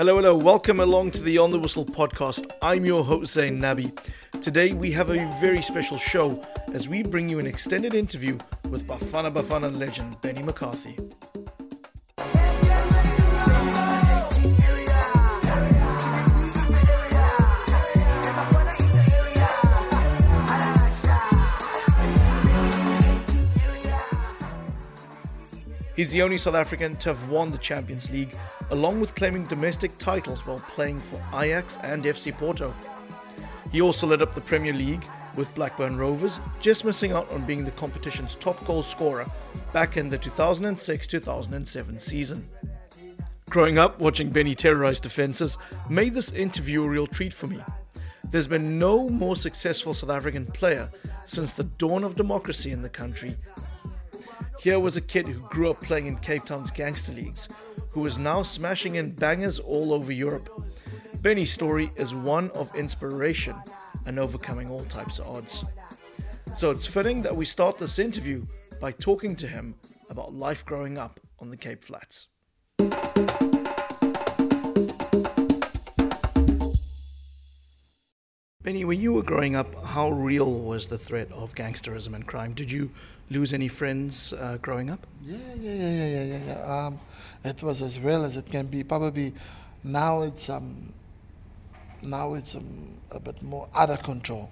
Hello, hello. Welcome along to the On the Whistle podcast. I'm your host, Zain Nabi. Today we have a very special show as we bring you an extended interview with Bafana Bafana legend Benny McCarthy. He's the only South African to have won the Champions League, along with claiming domestic titles while playing for Ajax and FC Porto. He also led up the Premier League with Blackburn Rovers, just missing out on being the competition's top goal scorer back in the 2006 2007 season. Growing up, watching Benny terrorize defences made this interview a real treat for me. There's been no more successful South African player since the dawn of democracy in the country here was a kid who grew up playing in Cape Town's gangster leagues, who is now smashing in bangers all over Europe. Benny's story is one of inspiration and overcoming all types of odds. So it's fitting that we start this interview by talking to him about life growing up on the Cape Flats. Benny, when you were growing up, how real was the threat of gangsterism and crime? Did you lose any friends uh, growing up? Yeah, yeah, yeah, yeah, yeah, yeah. Um, it was as real as it can be. Probably now it's um, now it's um, a bit more out of control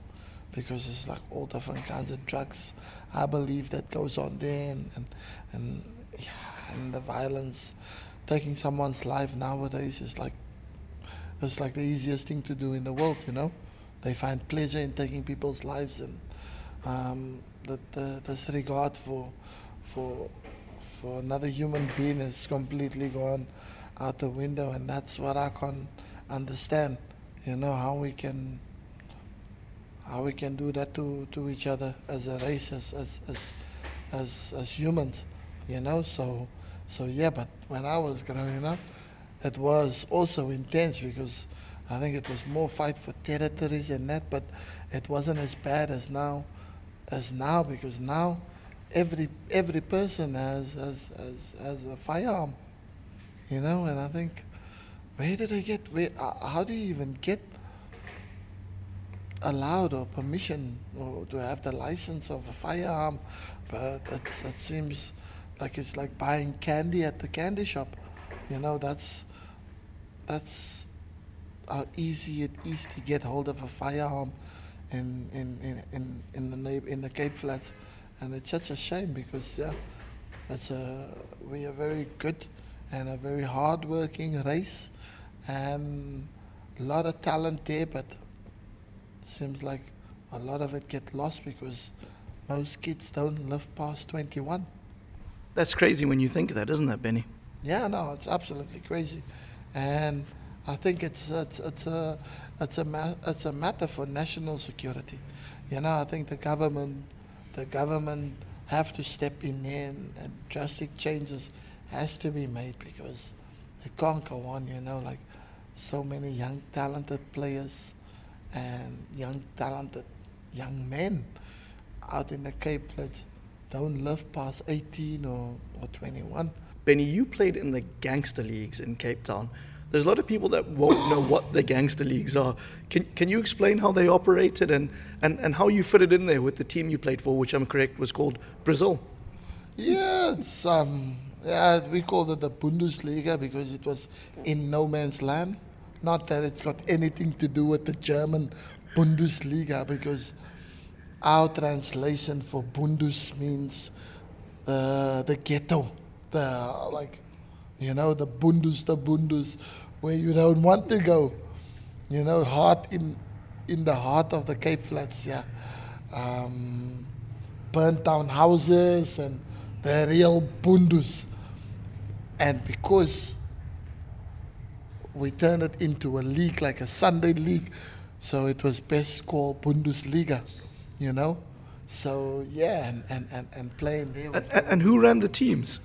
because it's like all different kinds of drugs. I believe that goes on there, and and and, yeah, and the violence, taking someone's life nowadays is like it's like the easiest thing to do in the world, you know. They find pleasure in taking people's lives, and um, the, the disregard for for for another human being is completely gone out the window, and that's what I can't understand. You know how we can how we can do that to, to each other as a race, as as as as, as humans. You know, so so yeah. But when I was growing up, it was also intense because I think it was more fight for territories and that, but it wasn't as bad as now, as now because now every every person has has has, has a firearm, you know. And I think, where did I get? Where? Uh, how do you even get allowed or permission or to have the license of a firearm? But it seems like it's like buying candy at the candy shop. You know, that's that's how easy it is to get hold of a firearm in in, in, in, in the in the Cape Flats, and it's such a shame because yeah, it's a we are very good and a very hard-working race, and a lot of talent there, but it seems like a lot of it get lost because most kids don't live past 21. That's crazy when you think of that, isn't that, Benny? Yeah, no, it's absolutely crazy, and I think it's it's it's a it's a it's a matter for national security. You know, I think the government the government have to step in and, and drastic changes has to be made because it can't go on. You know, like so many young talented players and young talented young men out in the Cape Flats don't live past 18 or, or 21. Benny, you played in the gangster leagues in Cape Town there's a lot of people that won't know what the gangster leagues are. Can, can you explain how they operated and, and, and how you fitted in there with the team you played for, which I'm correct was called Brazil? Yeah, it's um, yeah, we called it the Bundesliga because it was in no man's land. Not that it's got anything to do with the German Bundesliga, because our translation for Bundus means uh, the ghetto, the like you know, the bundus, the bundus, where you don't want to go. You know, heart in in the heart of the Cape Flats, yeah. Um, burnt down houses and the real bundus. And because we turned it into a league, like a Sunday league, so it was best called Bundesliga, you know? So, yeah, and, and, and, and playing there. And, and who ran the teams?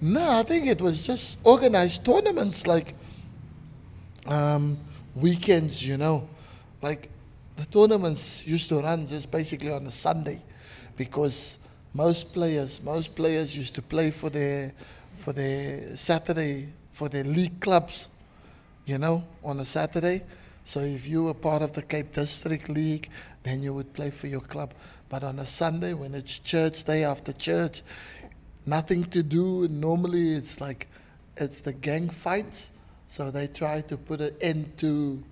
No, I think it was just organized tournaments like um, weekends, you know. Like the tournaments used to run just basically on a Sunday because most players most players used to play for their for their Saturday for their league clubs. you know, on a Saturday. So if you were part of the Cape District League, then you would play for your club. But on a Sunday, when it's church day after church, nothing to do. Normally, it's like it's the gang fights. So they try to put an end to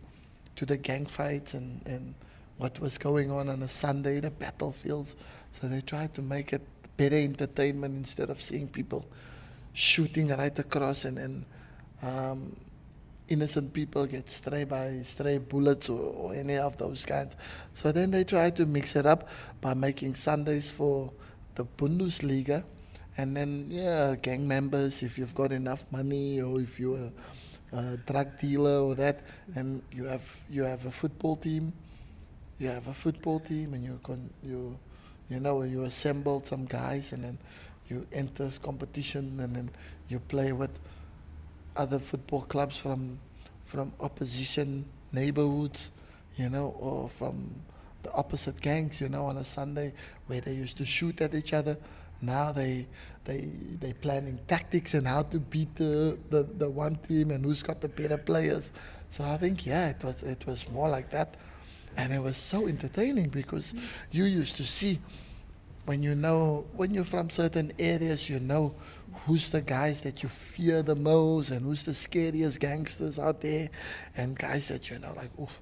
to the gang fights and, and what was going on on a Sunday, the battlefields. So they try to make it better entertainment instead of seeing people shooting right across and, and um, innocent people get stray by stray bullets or, or, any of those kinds. So then they try to mix it up by making Sundays for the Bundesliga. And then, yeah, gang members, if you've got enough money or if you're a, a drug dealer or that, and you have you have a football team, you have a football team, and you con- you you know you assemble some guys, and then you enter competition, and then you play with other football clubs from from opposition neighborhoods, you know, or from the opposite gangs, you know, on a Sunday where they used to shoot at each other. Now they they they planning tactics and how to beat the, the, the one team and who's got the better players. So I think yeah, it was it was more like that, and it was so entertaining because you used to see when you know when you're from certain areas, you know who's the guys that you fear the most and who's the scariest gangsters out there, and guys that you know like oof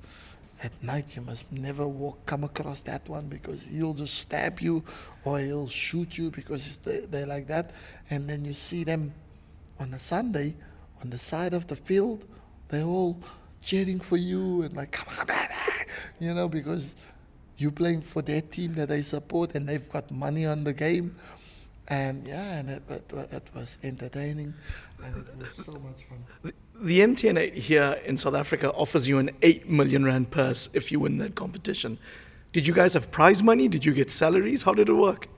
at night you must never walk come across that one because he'll just stab you or he'll shoot you because they, they're like that. And then you see them on a sunday on the side of the field they're all cheering for you and like come on baby you know because you're playing for their team that they support and they've got money on the game. And yeah and it, it, it was entertaining and it was so much fun the MTN here in South Africa offers you an 8 million rand purse if you win that competition. Did you guys have prize money? Did you get salaries? How did it work?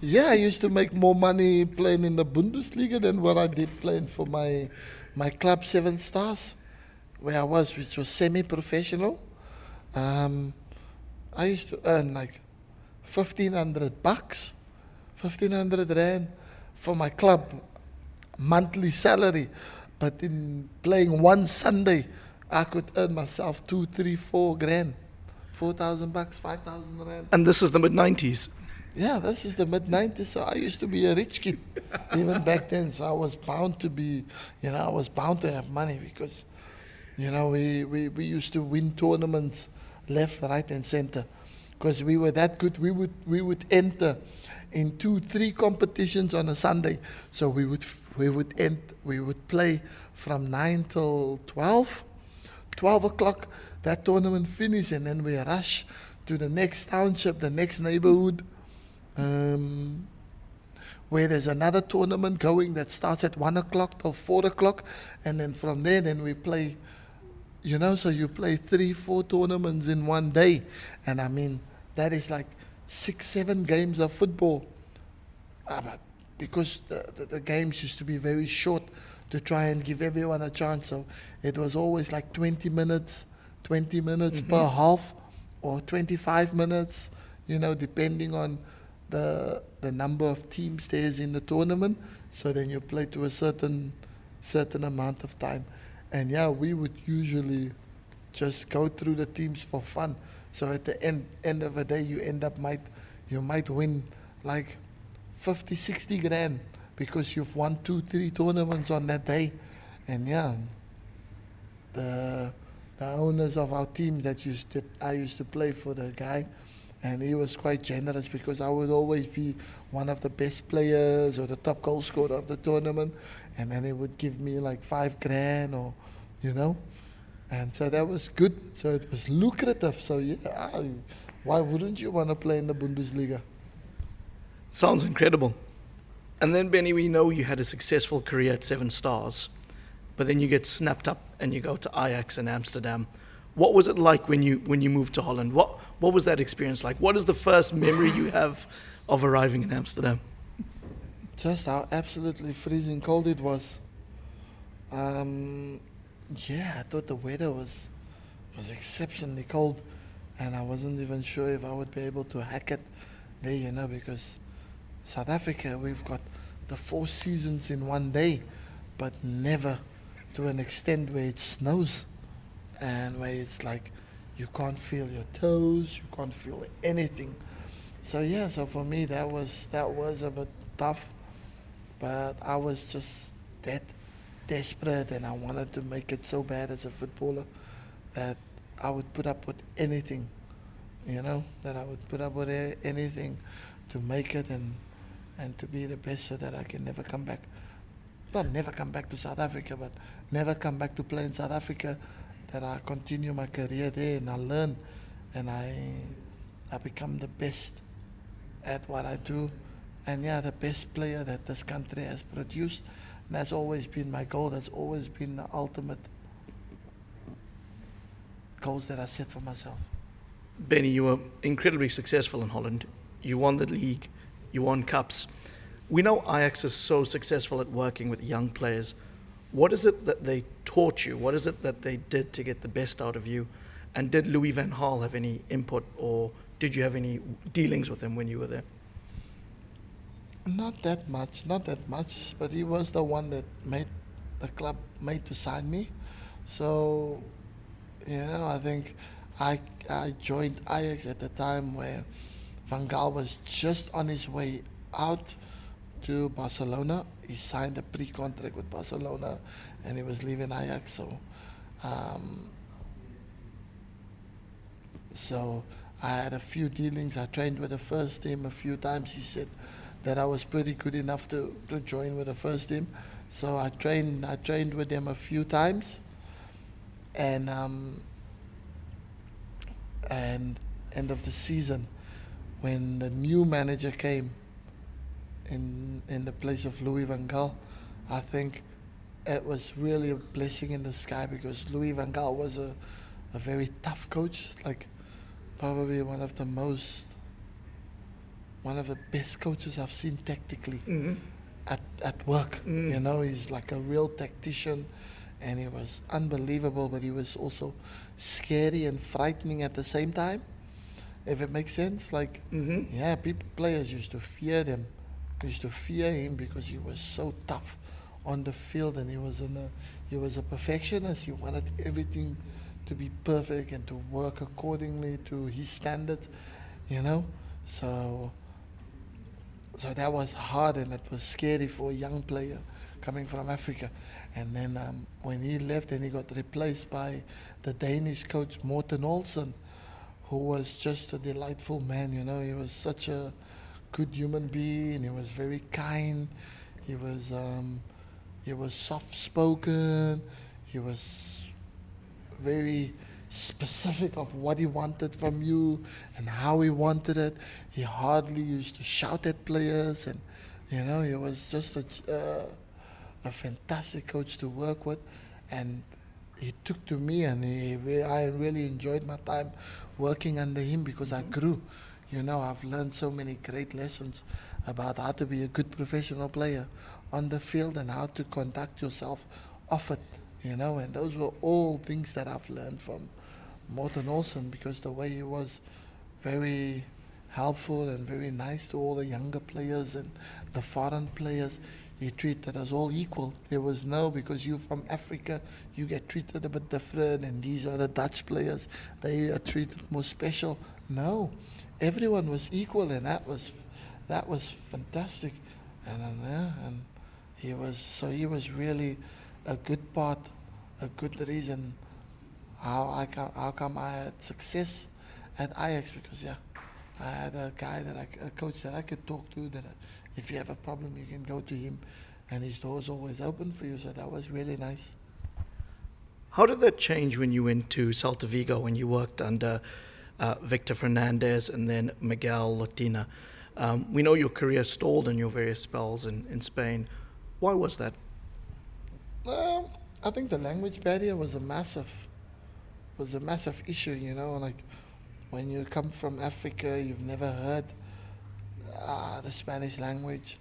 Yeah, I used to make more money playing in the Bundesliga than what I did playing for my my club Seven Stars, where I was, which was semi-professional. Um, I used to earn like fifteen hundred bucks, fifteen hundred rand for my club monthly salary. But in playing one Sunday, I could earn myself two, three, four grand, four thousand bucks, five thousand rand. And this is the mid '90s. Yeah, this is the mid '90s. So I used to be a rich kid, even back then. So I was bound to be, you know, I was bound to have money because, you know, we we, we used to win tournaments, left, right, and center, because we were that good. We would we would enter in two, three competitions on a Sunday. So we would we would end we would play from nine till twelve. Twelve o'clock, that tournament finish, and then we rush to the next township, the next neighborhood, um, where there's another tournament going that starts at one o'clock till four o'clock, and then from there, then we play. You know, so you play three, four tournaments in one day, and I mean that is like six, seven games of football. Ah, but because the, the, the, games used to be very short to try and give everyone a chance, so it was always like 20 minutes, 20 minutes mm-hmm. per half, or 25 minutes, you know, depending on the the number of teams there's in the tournament. So then you play to a certain certain amount of time, and yeah, we would usually just go through the teams for fun. So at the end end of the day, you end up might you might win like 50, 60 grand because you've won two, three tournaments on that day, and yeah, the the owners of our team that used to, I used to play for the guy, and he was quite generous because I would always be one of the best players or the top goal scorer of the tournament, and then he would give me like five grand or, you know. And so that was good. So it was lucrative. So yeah, I, why wouldn't you want to play in the Bundesliga? Sounds incredible. And then Benny, we know you had a successful career at Seven Stars, but then you get snapped up and you go to Ajax in Amsterdam. What was it like when you when you moved to Holland? What what was that experience like? What is the first memory you have of arriving in Amsterdam? Just how absolutely freezing cold it was. Um, yeah, I thought the weather was was exceptionally cold, and I wasn't even sure if I would be able to hack it there, you know, because South Africa we've got the four seasons in one day, but never to an extent where it snows and where it's like you can't feel your toes, you can't feel anything. So yeah, so for me that was that was a bit tough, but I was just that desperate and I wanted to make it so bad as a footballer that I would put up with anything, you know, that I would put up with anything to make it and and to be the best so that I can never come back. Not never come back to South Africa, but never come back to play in South Africa. That I continue my career there and I learn and I I become the best at what I do. And yeah, the best player that this country has produced. And that's always been my goal. That's always been the ultimate goals that I set for myself. Benny, you were incredibly successful in Holland. You won the league, you won cups. We know Ajax is so successful at working with young players. What is it that they taught you? What is it that they did to get the best out of you? And did Louis van Gaal have any input or did you have any dealings with him when you were there? Not that much, not that much, but he was the one that made the club made to sign me. So, you know, I think I I joined Ajax at the time where Van Gaal was just on his way out to Barcelona. He signed a pre-contract with Barcelona, and he was leaving Ajax. So, um, so I had a few dealings. I trained with the first team a few times. He said that I was pretty good enough to, to join with the first team. So I trained I trained with them a few times, and um, and end of the season, when the new manager came in in the place of Louis van Gaal, I think it was really a blessing in the sky because Louis van Gaal was a, a very tough coach, like probably one of the most one of the best coaches I've seen tactically mm-hmm. at, at work. Mm. You know, he's like a real tactician and he was unbelievable, but he was also scary and frightening at the same time. If it makes sense, like mm-hmm. yeah, people players used to fear them, used to fear him because he was so tough on the field, and he was in a he was a perfectionist. He wanted everything to be perfect and to work accordingly to his standards, you know. So so that was hard and it was scary for a young player coming from Africa. And then um, when he left and he got replaced by the Danish coach Morten Olsen, who was just a delightful man, you know, he was such a good human being, he was very kind, he was um, he was soft spoken, he was very specific of what he wanted from you and how he wanted it. He hardly used to shout at players, and you know he was just a, uh, a fantastic coach to work with, and he took to me, and he, I really enjoyed my time working under him because I grew. You know, I've learned so many great lessons about how to be a good professional player on the field and how to conduct yourself off it you know, and those were all things that I've learned from Morten Olsen because the way he was very helpful and very nice to all the younger players and the foreign players. He treated us all equal. There was no, because you're from Africa, you get treated a bit different, and these are the Dutch players, they are treated more special. No, everyone was equal, and that was, that was fantastic. And, uh, and he was, so he was really a good part a good reason how I how come I had success at Ajax because yeah, I had a guy that I, a coach that I could talk to that if you have a problem you can go to him, and his door's always open for you. So that was really nice. How did that change when you went to Celta Vigo when you worked under uh, Victor Fernandez and then Miguel Lotina? Um, we know your career stalled in your various spells in, in Spain. Why was that? Well, I think the language barrier was a massive was a massive issue, you know, like when you come from Africa, you've never heard uh, the Spanish language,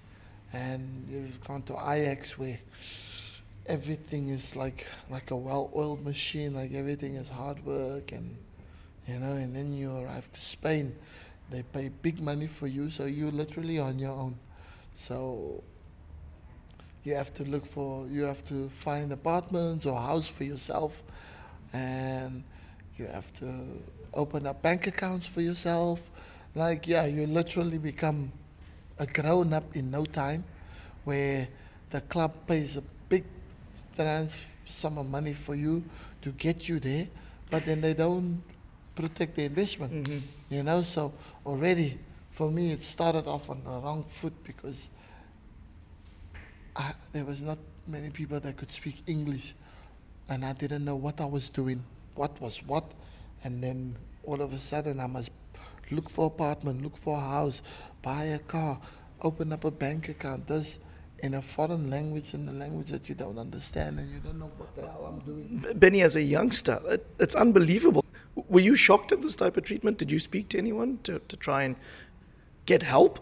and you've gone to Ajax where everything is like like a well-oiled machine, like everything is hard work, and you know, and then you arrive to Spain, they pay big money for you, so you're literally on your own. So you have to look for, you have to find apartments or house for yourself, and you have to open up bank accounts for yourself. Like, yeah, you literally become a grown up in no time, where the club pays a big sum of money for you to get you there, but then they don't protect the investment. Mm-hmm. You know, so already for me it started off on the wrong foot because I, there was not many people that could speak English, and I didn't know what I was doing, what was what, and then all of a sudden I must look for apartment, look for a house, buy a car, open up a bank account. This in a foreign language, in a language that you don't understand, and you don't know what the hell I'm doing. Benny, as a youngster, it, it's unbelievable. Were you shocked at this type of treatment? Did you speak to anyone to, to try and get help?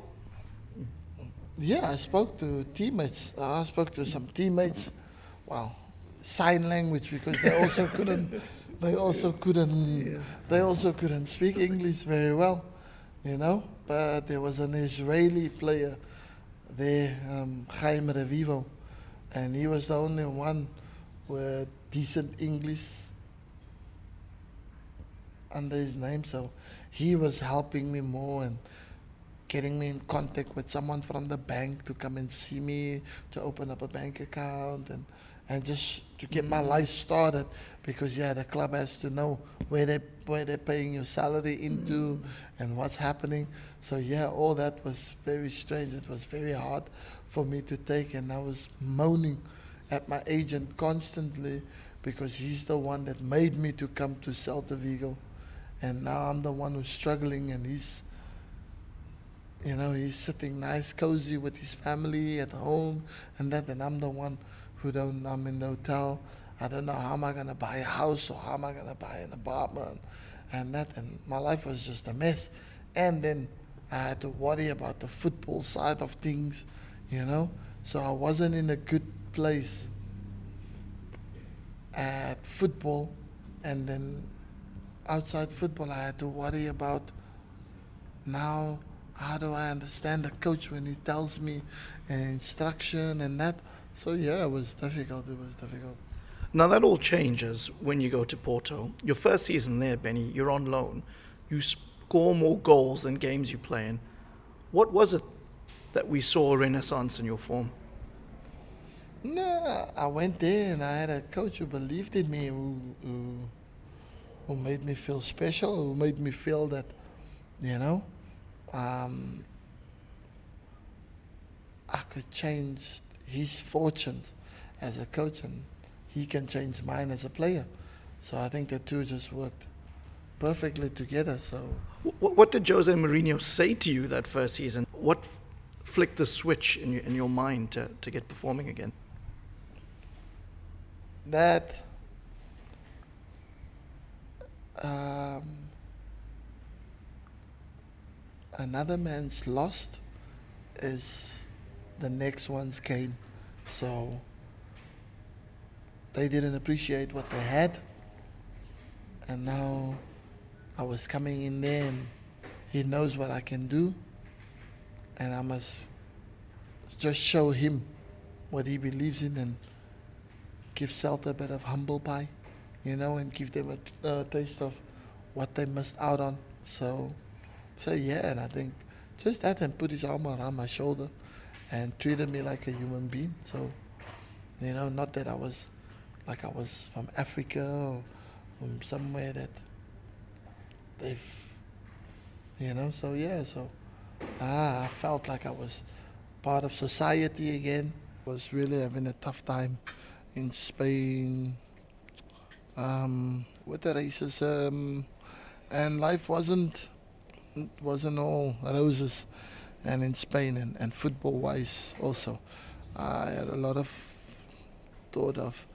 Yeah, I spoke to teammates. I spoke to some teammates. Wow, sign language because they also couldn't. They also couldn't. They also couldn't speak English very well, you know. But there was an Israeli player there, um, Haim Revivo, and he was the only one with decent English under his name. So he was helping me more and getting me in contact with someone from the bank to come and see me to open up a bank account and and just to get my life started because yeah the club has to know where they where they're paying your salary into and what's happening. So yeah all that was very strange. It was very hard for me to take and I was moaning at my agent constantly because he's the one that made me to come to Celta Vigo. And now I'm the one who's struggling and he's you know, he's sitting nice, cozy with his family at home and that, and I'm the one who don't, I'm in the hotel. I don't know how am I going to buy a house or how am I going to buy an apartment and that, and my life was just a mess. And then I had to worry about the football side of things, you know, so I wasn't in a good place at football, and then outside football, I had to worry about now how do I understand the coach when he tells me an instruction and that. So yeah, it was difficult. It was difficult. Now, that all changes when you go to Porto. Your first season there, Benny, you're on loan. You score more goals than games you play in. What was it that we saw a renaissance in your form? No, I went there and I had a coach who believed in me, who, who, who made me feel special, who made me feel that, you know, um, I could change his fortunes as a coach and he can change mine as a player. So I think the two just worked perfectly together. So Wh- What did Jose Mourinho say to you that first season? What f- flicked the switch in your, in your mind to, to get performing again? that um, another man's lost is the next one's came. So they didn't appreciate what they had, and now I was coming in there, and he knows what I can do, and I must just show him what he believes in and give Celta a bit of humble pie, you know, and give them a t- a taste of what they missed out on. So, so yeah, and I think just that and put his arm around my shoulder and treated me like a human being. So, you know, not that I was like I was from Africa or from somewhere that they've, you know, so yeah, so ah, I felt like I was part of society again. Was really having a tough time in Spain um, with the racism, and life wasn't wasn't all roses. And in Spain and, and football wise also, I had a lot of thought of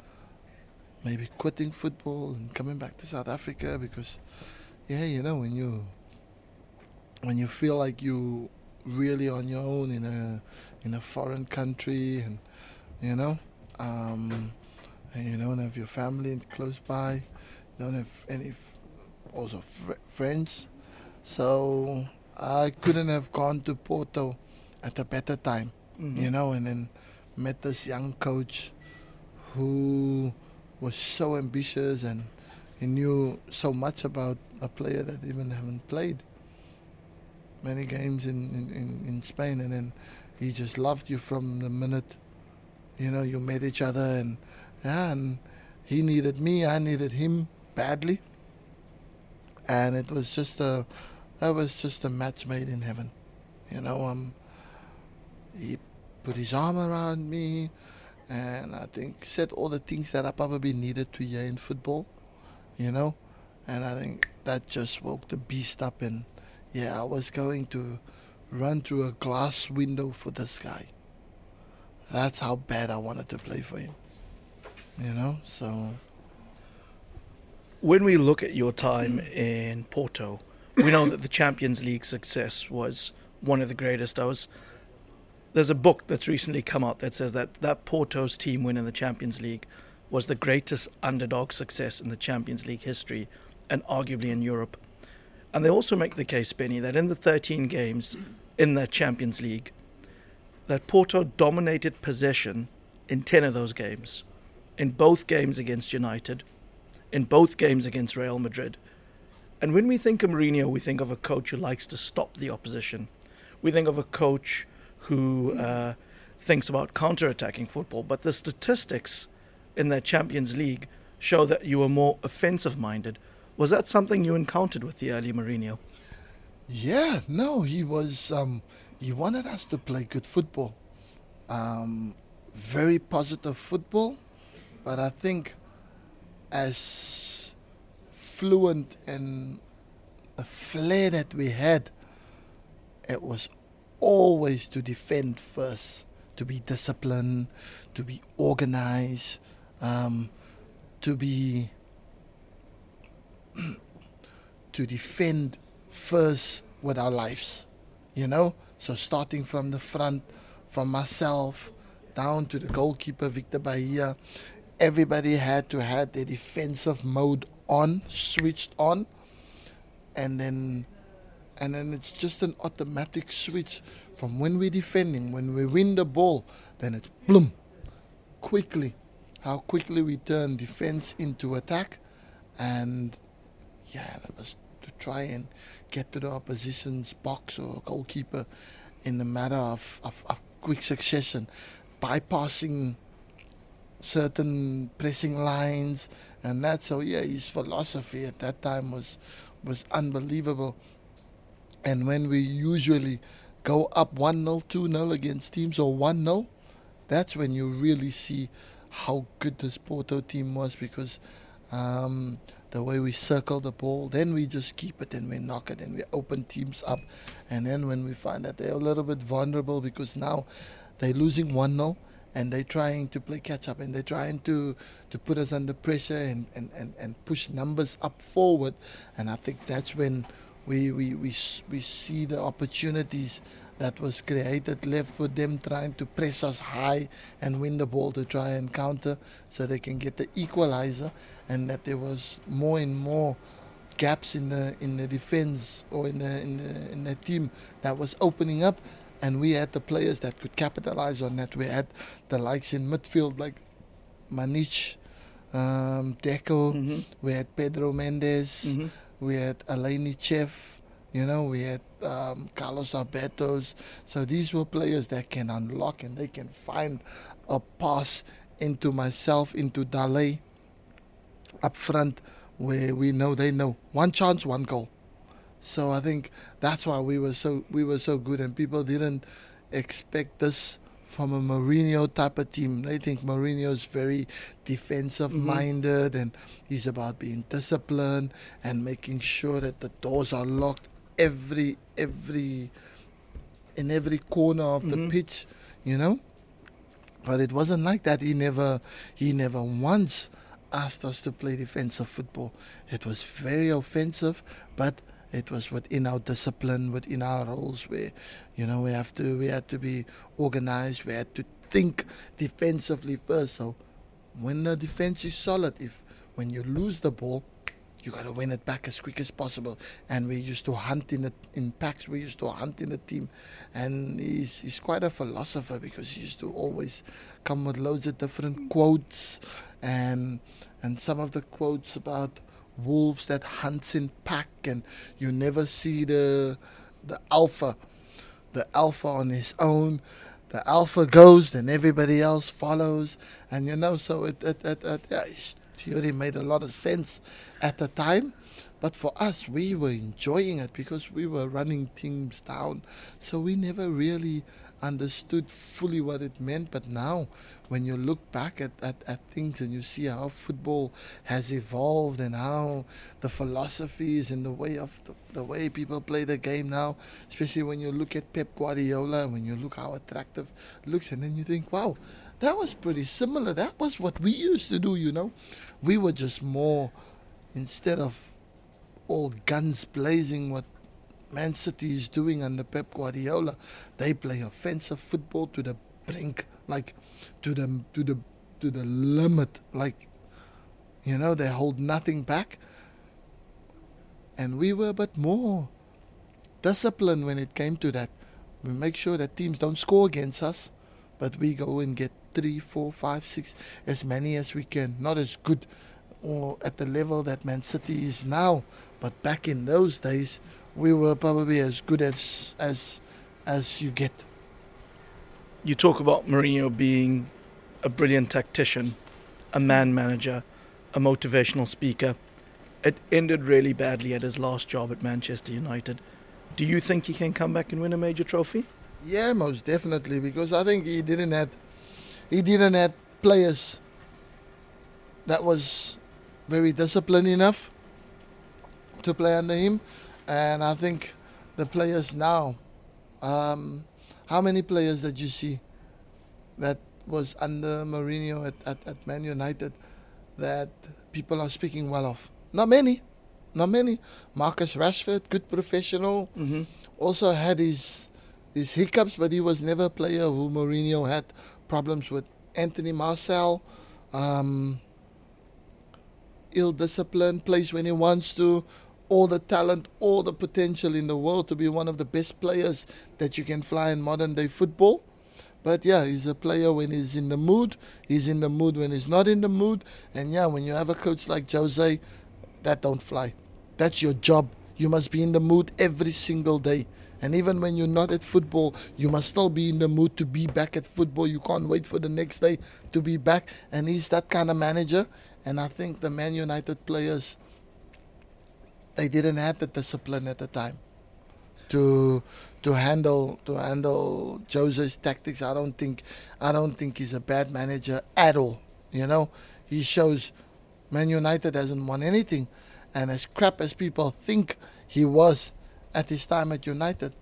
maybe quitting football and coming back to South Africa because, yeah, you know when you when you feel like you really on your own in a in a foreign country and you know um, and you don't have your family close by, you don't have any f- also fr- friends. So I couldn't have gone to Porto at a better time, you mm-hmm. know, and then met this young coach who was so ambitious and he knew so much about a player that even haven't played many games in, in, in Spain. And then he just loved you from the minute you know you met each other. And yeah and he needed me I needed him badly. And it was just a that was just a match made in heaven. You know um he put his arm around me and I think said all the things that I probably needed to hear in football you know? And I think that just woke the beast up and yeah I was going to run through a glass window for this guy that's how bad I wanted to play for him you know? So when we look at your time in Porto, we know that the Champions League success was one of the greatest. I was there's a book that's recently come out that says that that Porto's team win in the Champions League was the greatest underdog success in the Champions League history and arguably in Europe. And they also make the case, Benny, that in the 13 games in that Champions League, that Porto dominated possession in 10 of those games, in both games against United, in both games against Real Madrid. And when we think of Mourinho, we think of a coach who likes to stop the opposition. We think of a coach who uh, thinks about counter-attacking football. But the statistics in that Champions League show that you were more offensive-minded. Was that something you encountered with the early Mourinho? Yeah, no, he was. Um, he wanted us to play good football, um, very positive football. But I think as fluent and the flair that we had, it was always to defend first, to be disciplined, to be organized, um, to be to defend first with our lives, you know. So starting from the front, from myself down to the goalkeeper Vítor Baía, everybody had to have their defensive mode on, switched on, and then and then it's just an automatic switch. From when we're defending, when we win the ball, then it's boom, quickly, how quickly we turn defense into attack, and yeah, it was to try and get to the opposition's box or goalkeeper in a matter of, of, of quick succession, bypassing certain pressing lines and that. So yeah, his philosophy at that time was was unbelievable. And when we usually go up 1 0, 2 0 against teams or 1 0, that's when you really see how good this Porto team was because um, the way we circle the ball, then we just keep it and we knock it and we open teams up. And then when we find that they're a little bit vulnerable because now they're losing 1 0 and they're trying to play catch up and they're trying to, to put us under pressure and, and, and, and push numbers up forward. And I think that's when we, we, we, we see the opportunities that was created left for them trying to press us high and win the ball to try and counter so they can get the equalizer and that there was more and more gaps in the in the defense or in the in the, in the team that was opening up and we had the players that could capitalize on that. We had the likes in midfield like Maniche, um, Deco, mm-hmm. we had Pedro Mendes, mm-hmm. we had Alenichev, you know, we had um, Carlos Albertos. So these were players that can unlock and they can find a pass into myself, into Derlei up front where we know they know one chance, one goal. So I think that's why we were so we were so good, and people didn't expect this from a Mourinho type of team. They think Mourinho is very defensive minded mm-hmm. and he's about being disciplined and making sure that the doors are locked every every in every corner of mm-hmm. the pitch, you know. But it wasn't like that. He never he never once asked us to play defensive football. It was very offensive, but it was within our discipline, within our roles, where you know we have to we had to be organized. We had to think defensively first. So when the defense is solid, if when you lose the ball, you got to win it back as quick as possible. And we used to hunt in it in packs. We used to hunt in the team, and he's he's quite a philosopher because he used to always come with loads of different quotes, and and some of the quotes about wolves that hunts in pack, and you never see the the alpha, the alpha on his own. The alpha goes, then everybody else follows, and you know. So it, it, it, it yeah, theory made a lot of sense at the time. But for us, we were enjoying it because we were running teams down. So we never really understood fully what it meant. But now, when you look back at, at, at things and you see how football has evolved and how the philosophies and the way of the, the way people play the game now, especially when you look at Pep Guardiola and when you look how attractive looks, and then you think, wow, that was pretty similar. That was what we used to do, you know. We were just more instead of all guns blazing what Man City is doing under Pep Guardiola, they play offensive football to the brink, like to the to the to the limit, like you know they hold nothing back. And we were a bit more disciplined when it came to that. We make sure that teams don't score against us, but we go and get three, four, five, six, as many as we can. Not as good or at the level that Man City is now, but back in those days, we were probably as good as as as you get. You talk about Mourinho being a brilliant tactician, a man manager, a motivational speaker. It ended really badly at his last job at Manchester United. Do you think he can come back and win a major trophy? Yeah, most definitely, because I think he didn't have he didn't have players that was very disciplined enough to play under him. And I think the players now, um, how many players did you see that was under Mourinho at, at, at Man United that people are speaking well of? Not many. Not many. Marcus Rashford, good professional, Mm-hmm. also had his his hiccups, but he was never a player who Mourinho had problems with. Anthony Martial, um, ill discipline, plays when he wants to, all the talent, all the potential in the world to be one of the best players that you can fly in modern day football. But yeah, he's a player when he's in the mood. He's in the mood when he's not in the mood. And yeah, when you have a coach like Jose, that don't fly. That's your job. You must be in the mood every single day. And even when you're not at football, you must still be in the mood to be back at football. You can't wait for the next day to be back. And he's that kind of manager. And I think the Man United players, they didn't have the discipline at the time to to handle to handle Jose's tactics. I don't think I don't think he's a bad manager at all. You know, he shows Man United hasn't won anything, and as crap as people think he was at his time at United,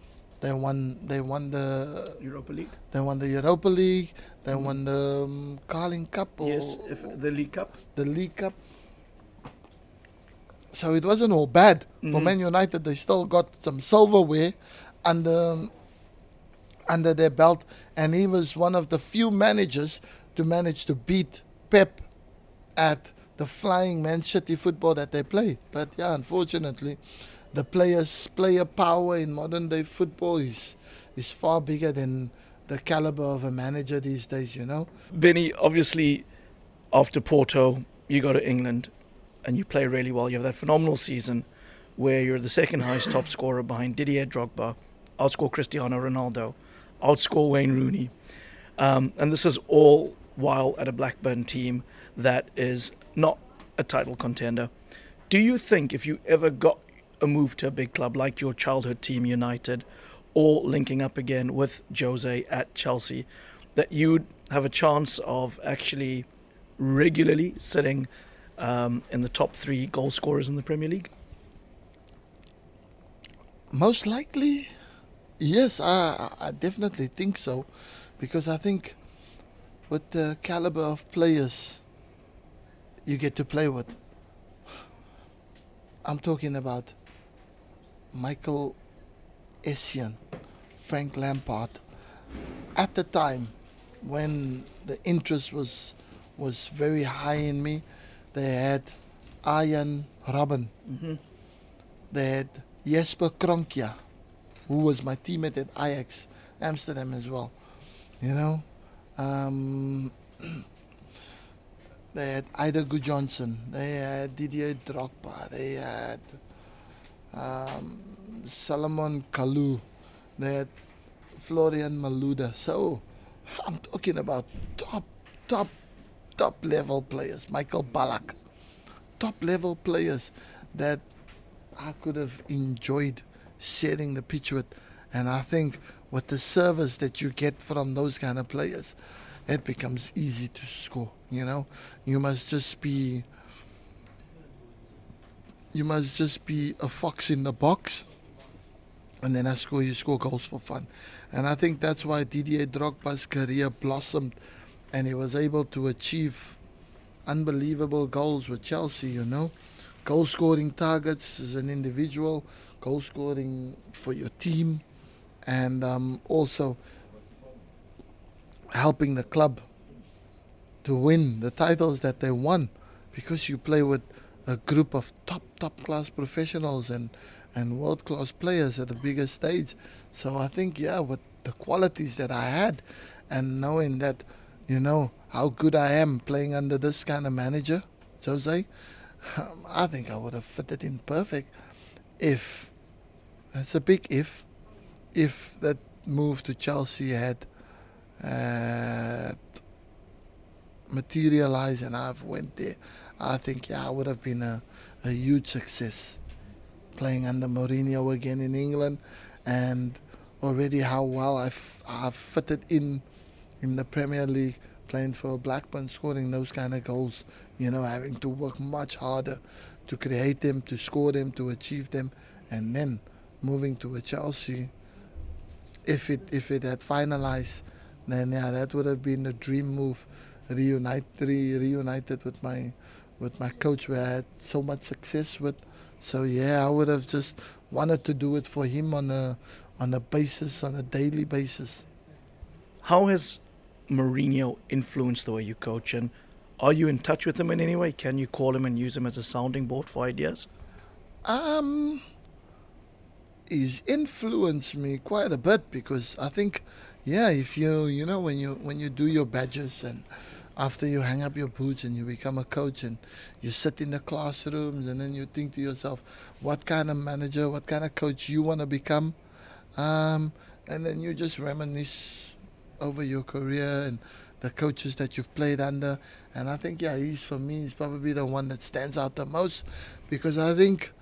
they won they won the Europa League. they won the Europa League, they won the um, Carling Cup or Yes, the League Cup. the League Cup. So it wasn't all bad for Mhm. Man United. They still got some silverware under under their belt, and he was one of the few managers to manage to beat Pep at the flying Man City football that they played. But yeah, unfortunately, the players' player power in modern day football is is far bigger than the caliber of a manager these days. You know. Benny, obviously, after Porto, you go to England and you play really well. You have that phenomenal season where you're the second highest top scorer behind Didier Drogba, outscore Cristiano Ronaldo, outscore Wayne Rooney. Um, and this is all while at a Blackburn team that is not a title contender. Do you think if you ever got a move to a big club like your childhood team United or linking up again with Jose at Chelsea, that you'd have a chance of actually regularly sitting um, in the top three goal scorers in the Premier League? Most likely, yes, I, I I definitely think so, because I think with the caliber of players you get to play with, I'm talking about Michael Essien, Frank Lampard. At the time, when the interest was was very high in me, they had Arjen Robben. They had Jesper Grønkjær, who was my teammate at Ajax Amsterdam as well. You know, um, they had Eidur Gudjohnsen. They had Didier Drogba. They had um, Salomon Kalou. They had Florent Malouda. So I'm talking about top, top, top level players. Michael Ballack. Top level players that I could have enjoyed sharing the pitch with. And I think with the service that you get from those kind of players, it becomes easy to score. You know, you must just be you must just be a fox in the box, and then I score you score goals for fun. And I think that's why Didier Drogba's career blossomed, and he was able to achieve unbelievable goals with Chelsea. You know, goal scoring targets as an individual, goal scoring for your team, and um, also helping the club to win the titles that they won because you play with a group of top top class professionals and and world class players at the biggest stage so i think yeah with the qualities that i had and knowing that you know how good i am playing under this kind of manager jose. Um, i think i would have fitted in perfect if that's a big if if that move to chelsea had uh, materialized and I've went there, I think yeah, I would have been a, a huge success playing under Mourinho again in England and already how well I've, I've fitted in in the Premier League playing for Blackburn scoring those kind of goals you know having to work much harder to create them to score them to achieve them and then moving to a Chelsea if it if it had finalized then yeah, that would have been a dream move. Reunite, re, reunited with my, with my coach, where I had so much success with. So yeah, I would have just wanted to do it for him on a, on a basis, on a daily basis. How has Mourinho influenced the way you coach, and are you in touch with him in any way? Can you call him and use him as a sounding board for ideas? Um, he's influenced me quite a bit because I think yeah, if you you know when you when you do your badges and after you hang up your boots and you become a coach and you sit in the classrooms and then you think to yourself, what kind of manager, what kind of coach you want to become, um, and then you just reminisce over your career and the coaches that you've played under. And I think yeah, he's for me he's probably the one that stands out the most because I think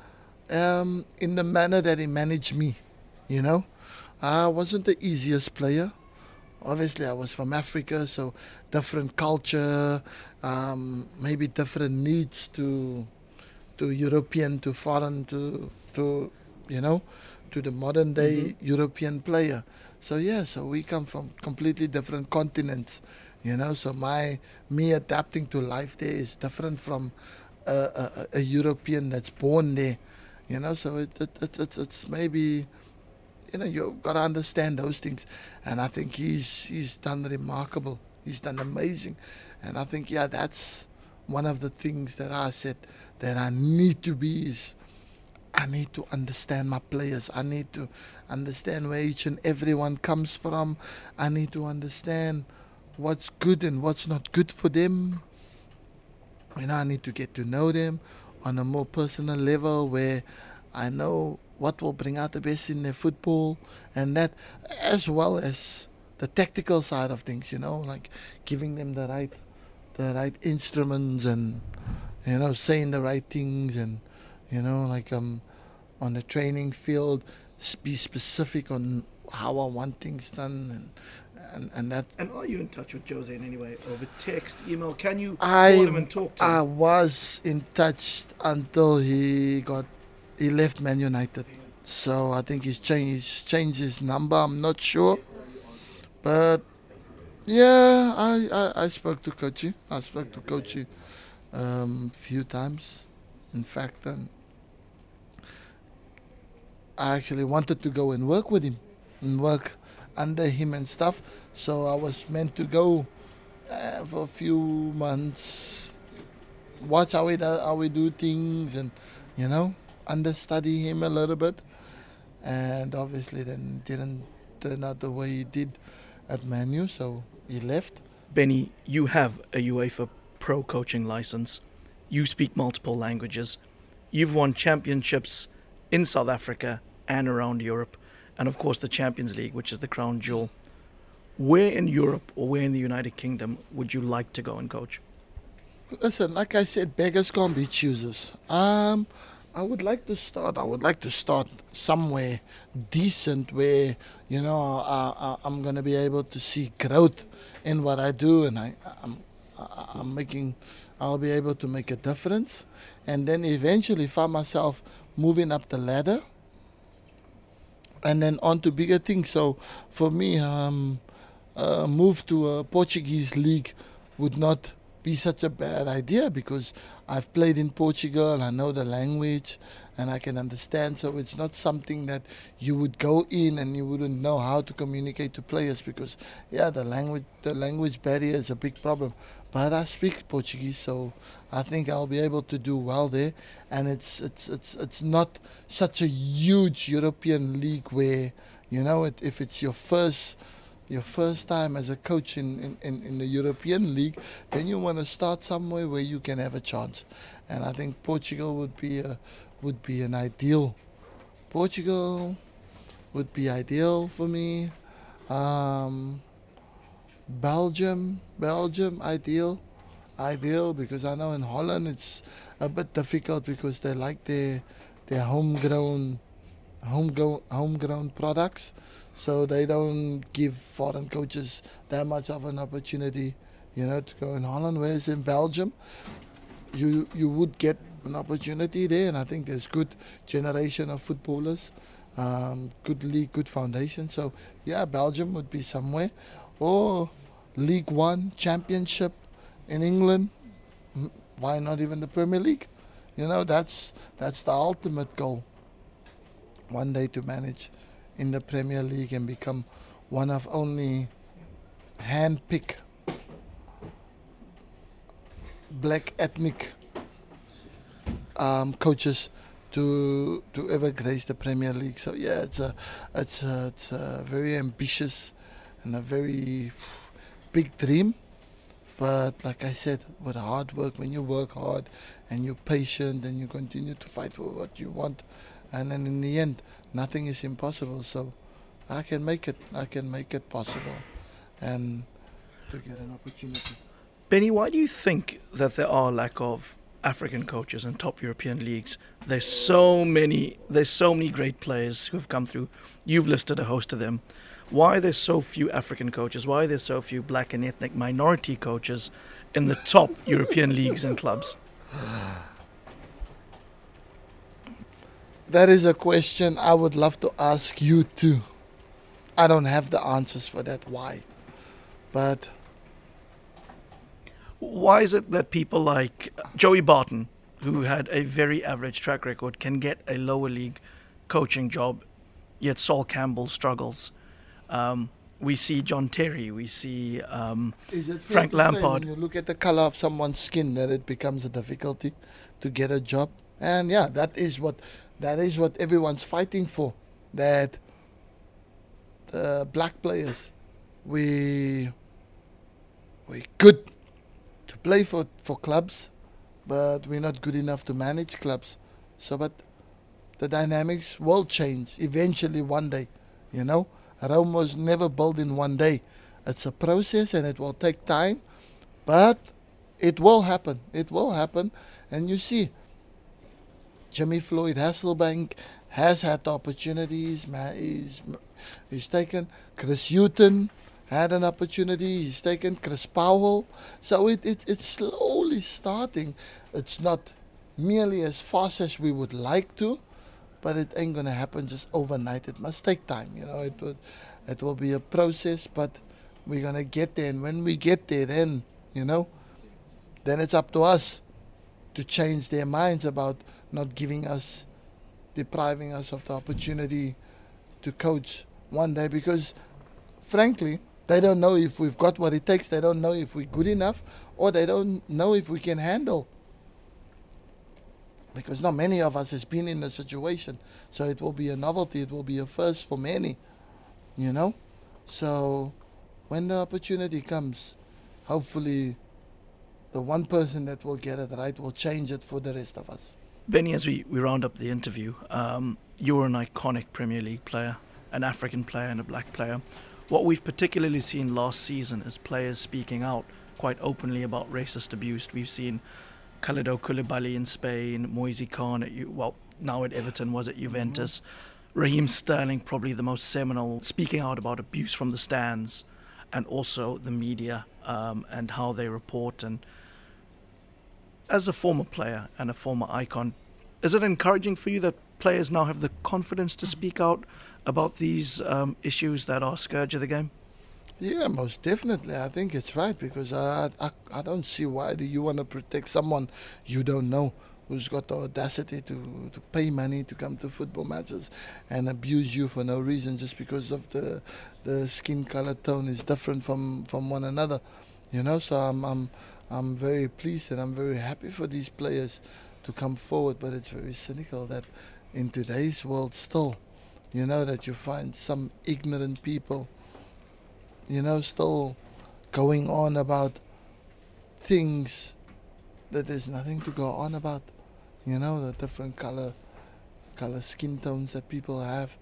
um, in the manner that he managed me, you know. I wasn't the easiest player. Obviously, I was from Africa, so different culture, um, maybe different needs to to European, to foreign, to to you know, to the modern day mm-hmm. European player. So yeah, so we come from completely different continents, you know. So my me adapting to life there is different from a, a, a European that's born there, you know. So it, it, it, it's it's maybe you know, you've got to understand those things. And I think he's he's done remarkable. He's done amazing. And I think yeah, that's one of the things that I said that I need to be is I need to understand my players. I need to understand where each and everyone comes from. I need to understand what's good and what's not good for them. You know, I need to get to know them on a more personal level where I know what will bring out the best in their football and that as well as the tactical side of things you know like giving them the right the right instruments and you know saying the right things and you know like um on the training field be specific on how I want things done and and, and that and are you in touch with Jose in any way over text email can you I, call him and talk to him I was in touch until he got he left Man United. So I think he's changed, he's changed his number. I'm not sure. But yeah, I, I, I spoke to Coachy. I spoke to Coachy a um, few times. In fact, and I actually wanted to go and work with him and work under him and stuff. So I was meant to go uh, for a few months watch how we do, how we do things, and you know, understudy him a little bit. And obviously, then didn't turn out the way he did at Manu, so he left. Benny, you have a UEFA pro coaching license. You speak multiple languages. You've won championships in South Africa and around Europe, and of course the Champions League, which is the crown jewel. Where in Europe or where in the United Kingdom would you like to go and coach? Listen, like I said, beggars can't be choosers. Um, I would like to start. I would like to start somewhere decent where you know I, am going to be able to see growth in what I do, and I, I'm, I'm making. I'll be able to make a difference, and then eventually find myself moving up the ladder, and then on to bigger things. So for me, um, a move to a Portuguese league would not be such a bad idea because I've played in Portugal, I know the language, and I can understand. So it's not something that you would go in and you wouldn't know how to communicate to players because, yeah, the language the language barrier is a big problem. But I speak Portuguese, so I think I'll be able to do well there. And it's it's it's it's not such a huge European league where you know it, if it's your first your first time as a coach in, in, in the European League, then you want to start somewhere where you can have a chance. And I think Portugal would be a, would be an ideal. Portugal would be ideal for me. Um, Belgium, Belgium, ideal, ideal because I know in Holland it's a bit difficult because they like their their homegrown, homegrown homegrown products. So they don't give foreign coaches that much of an opportunity, you know, to go in Holland. Whereas in Belgium, you you would get an opportunity there, and I think there's good generation of footballers, um, good league, good foundation. So yeah, Belgium would be somewhere, or League One Championship in England. Why not even the Premier League? You know, that's that's the ultimate goal. One day to manage in the Premier League and become one of only hand-picked black ethnic um, coaches to to ever grace the Premier League. So yeah, it's a it's a, it's a very ambitious and a very big dream. But like I said, with hard work, when you work hard and you're patient and you continue to fight for what you want, and then in the end, nothing is impossible. So I can make it. I can make it possible, and to get an opportunity. Benny, why do you think that there are lack of African coaches in top European leagues? There's so many. There's so many great players who have come through. You've listed a host of them. Why are there so few African coaches? Why are there so few black and ethnic minority coaches in the top European leagues and clubs? That is a question I would love to ask you too. I don't have the answers for that why. But why is it that people like Joey Barton, who had a very average track record, can get a lower league coaching job, yet Sol Campbell struggles? Um, we see John Terry, we see um, Frank Lampard. when you look at the color of someone's skin, that it becomes a difficulty to get a job. And yeah, that is what that is what everyone's fighting for. That the black players, we we good to play for for clubs, but we're not good enough to manage clubs. So, but the dynamics will change eventually one day. You know, Rome was never built in one day. It's a process and it will take time, but it will happen. It will happen, and you see Jimmy Floyd Hasselbaink has had opportunities. He's, he's taken Chris Hughton had an opportunity. He's taken Chris Powell. So it, it, it's slowly starting. It's not merely as fast as we would like to, but it ain't gonna happen just overnight. It must take time. You know, it will, it will be a process, but we're gonna get there. And when we get there, then you know, then it's up to us to change their minds about not giving us, depriving us of the opportunity to coach one day because, frankly, they don't know if we've got what it takes. They don't know if we're good enough, or they don't know if we can handle because not many of us has been in a situation. So it will be a novelty. It will be a first for many, you know. So when the opportunity comes, hopefully the one person that will get it right will change it for the rest of us. Benny, as we, we round up the interview, um, you're an iconic Premier League player, an African player, and a black player. What we've particularly seen last season is players speaking out quite openly about racist abuse. We've seen Kalidou Koulibaly in Spain, Moise Kean at well now at Everton was at Juventus, mm-hmm. Raheem Sterling probably the most seminal, speaking out about abuse from the stands, and also the media um, and how they report. And as a former player and a former icon, is it encouraging for you that players now have the confidence to speak out about these um, issues that are scourge of the game? Yeah, most definitely. I think it's right because I, I, I don't see why do you want to protect someone you don't know who's got the audacity to, to pay money to come to football matches and abuse you for no reason just because of the the skin color tone is different from, from one another. You know, so I'm I'm I'm very pleased and I'm very happy for these players to come forward, but it's very cynical that in today's world still, you know, that you find some ignorant people you know, still going on about things that there's nothing to go on about. You know, the different color color skin tones that people have.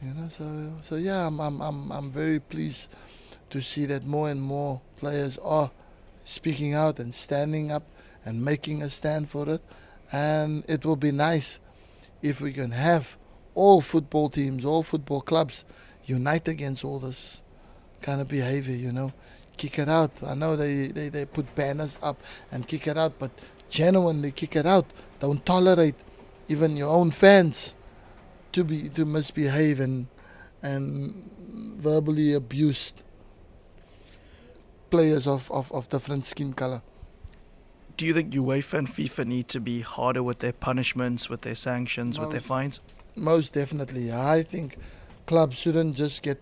You know, so so yeah, I'm I'm I'm I'm very pleased to see that more and more players are speaking out and standing up and making a stand for it. And it will be nice if we can have all football teams, all football clubs unite against all this kind of behavior, you know. Kick it out. I know they, they, they put banners up and kick it out, but genuinely kick it out. Don't tolerate even your own fans to be to misbehave and and verbally abused players of, of, of different skin color. Do you think UEFA and FIFA need to be harder with their punishments, with their sanctions, most, with their fines? Most definitely. I think clubs shouldn't just get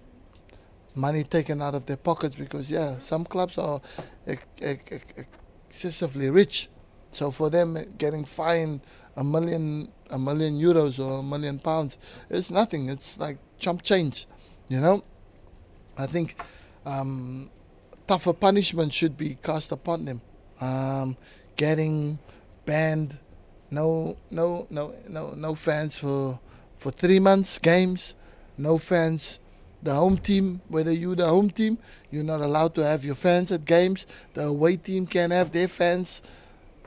money taken out of their pockets because yeah, some clubs are excessively rich, so for them getting fined a million a million euros or a million pounds is nothing. It's like chump change, you know. I think um, tougher punishment should be cast upon them. Um, getting banned, no, no, no, no, no fans for for three months games, no fans the home team, whether you the home team, you're not allowed to have your fans at games. The away team can have their fans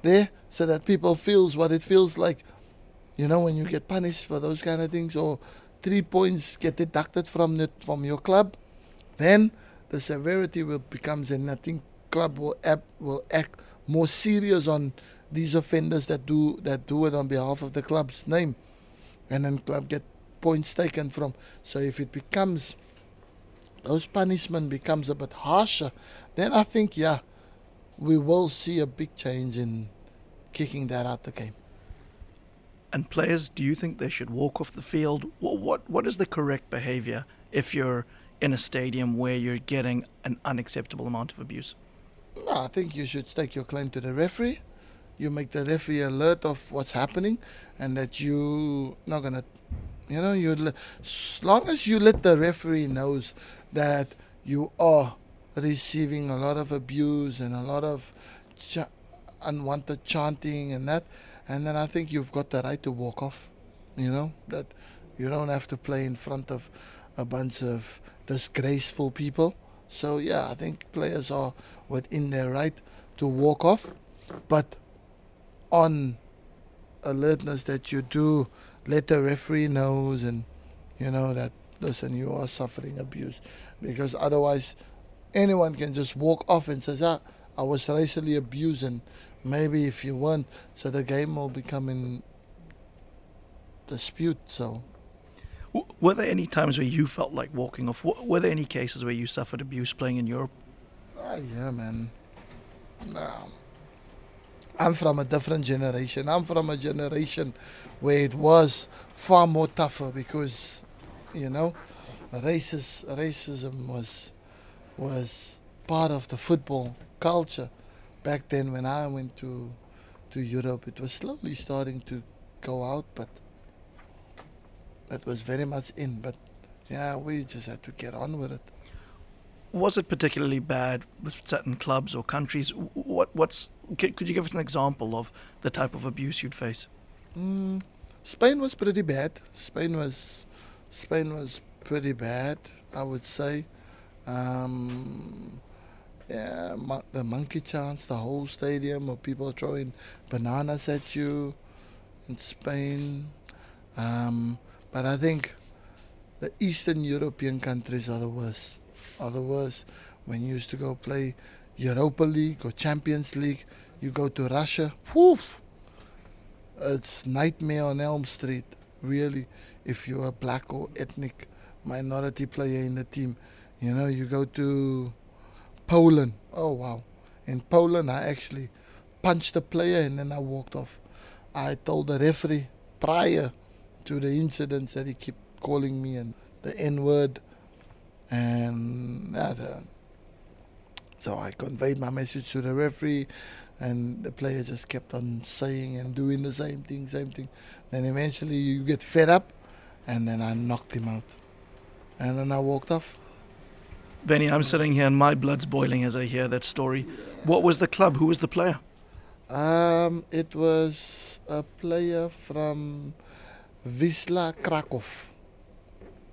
there so that people feels what it feels like. You know, when you get punished for those kind of things or three points get deducted from the, from your club, then the severity will becomes and I think club will act, will act more serious on these offenders that do that do it on behalf of the club's name. And then club get points taken from. So if it becomes those punishment becomes a bit harsher, then I think yeah, we will see a big change in kicking that out the game. And players, do you think they should walk off the field? What what, what is the correct behavior if you're in a stadium where you're getting an unacceptable amount of abuse? No, I think you should stake your claim to the referee. You make the referee alert of what's happening, and that you not gonna you know, you as long as you let the referee knows that you are receiving a lot of abuse and a lot of unwanted chanting and that, and then I think you've got the right to walk off. You know that you don't have to play in front of a bunch of disgraceful people. So yeah, I think players are within their right to walk off, but on alertness that you do let the referee knows and you know that listen you are suffering abuse. Because otherwise anyone can just walk off and says ah I was racially abused and maybe if you weren't so the game will become in dispute. So were there any times where you felt like walking off were there any cases where you suffered abuse playing in Europe ah, yeah man no I'm from a different generation. I'm from a generation where it was far more tougher because, you know, racist, racism was was part of the football culture back then when I went to to Europe. It was slowly starting to go out, but that was very much in. But yeah, we just had to get on with it. Was it particularly bad with certain clubs or countries? What what's could you give us an example of the type of abuse you'd face? Mm, Spain was pretty bad. Spain was Spain was pretty bad, I would say. Um, yeah, the monkey chants, the whole stadium of people throwing bananas at you in Spain. Um, but I think the Eastern European countries are the worst. Are the worst. When you used to go play Europa League or Champions League, you go to Russia. Woof! It's nightmare on Elm Street. Really, if you're a black or ethnic minority player in the team, you know, you go to Poland. Oh wow! In Poland, I actually punched a player and then I walked off. I told the referee prior to the incidents that he kept calling me and the N word, and uh, so I conveyed my message to the referee, and the player just kept on saying and doing the same thing, same thing. Then eventually you get fed up, and then I knocked him out, and then I walked off. Benny, I'm sitting here and my blood's boiling as I hear that story. What was the club? Who was the player? Um, it was a player from Wisla Krakow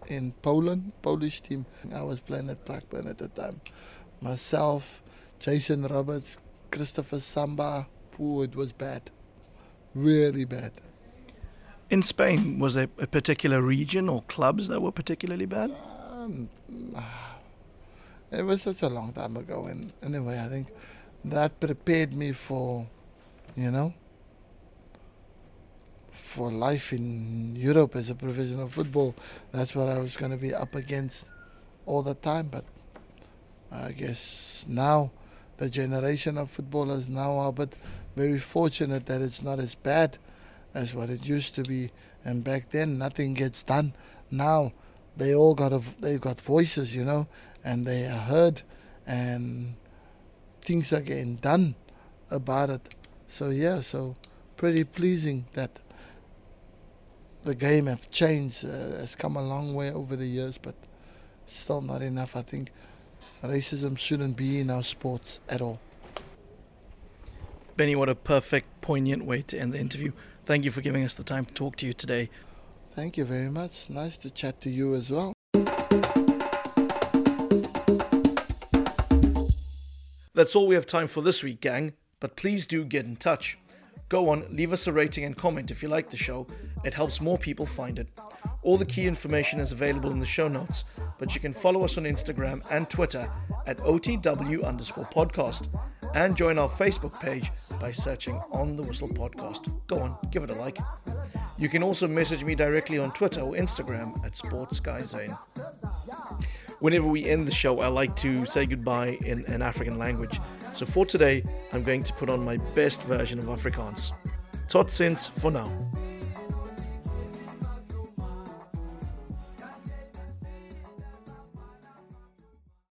in Poland, Polish team. I was playing at Blackburn at the time. Myself, Jason Roberts, Christopher Samba. Ooh, it was bad. Really bad. In Spain, was there a particular region or clubs that were particularly bad? Um, it was such a long time ago, and anyway, I think that prepared me for, you know, for life in Europe as a professional football. That's what I was going to be up against all the time. But I guess now the generation of footballers now are but very fortunate that it's not as bad as what it used to be. And back then, nothing gets done. Now they all got a, they got voices, you know, and they are heard, and things are getting done about it. So yeah, so pretty pleasing that the game have changed, uh, has come a long way over the years, but still not enough. I think racism shouldn't be in our sports at all. Benny, what a perfect, poignant way to end the interview. Thank you for giving us the time to talk to you today. Thank you very much. Nice to chat to you as well. That's all we have time for this week, gang, but please do get in touch. Go on, leave us a rating and comment if you like the show. It helps more people find it. All the key information is available in the show notes, but you can follow us on Instagram and Twitter at OTW underscore podcast and join our Facebook page by searching On the Whistle Podcast. Go on, give it a like. You can also message me directly on Twitter or Instagram at SportsGuyZane. Whenever we end the show, I like to say goodbye in an African language. So for today, I'm going to put on my best version of Afrikaans. Tot ziens for now.